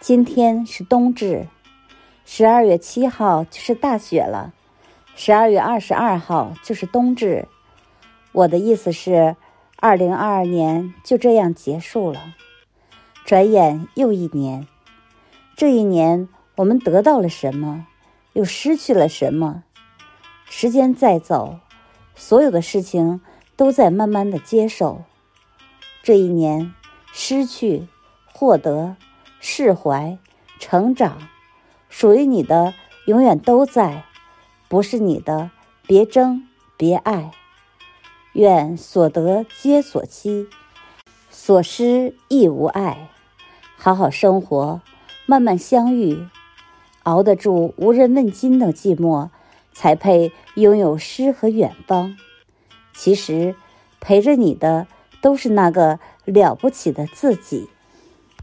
今天是冬至，十二月七号就是大雪了，十二月二十二号就是冬至。我的意思是，二零二二年就这样结束了，转眼又一年。这一年，我们得到了什么，又失去了什么？时间在走，所有的事情都在慢慢的接受。这一年，失去、获得、释怀、成长，属于你的永远都在；不是你的，别争，别爱。愿所得皆所期，所失亦无碍。好好生活，慢慢相遇，熬得住无人问津的寂寞，才配拥有诗和远方。其实，陪着你的。都是那个了不起的自己。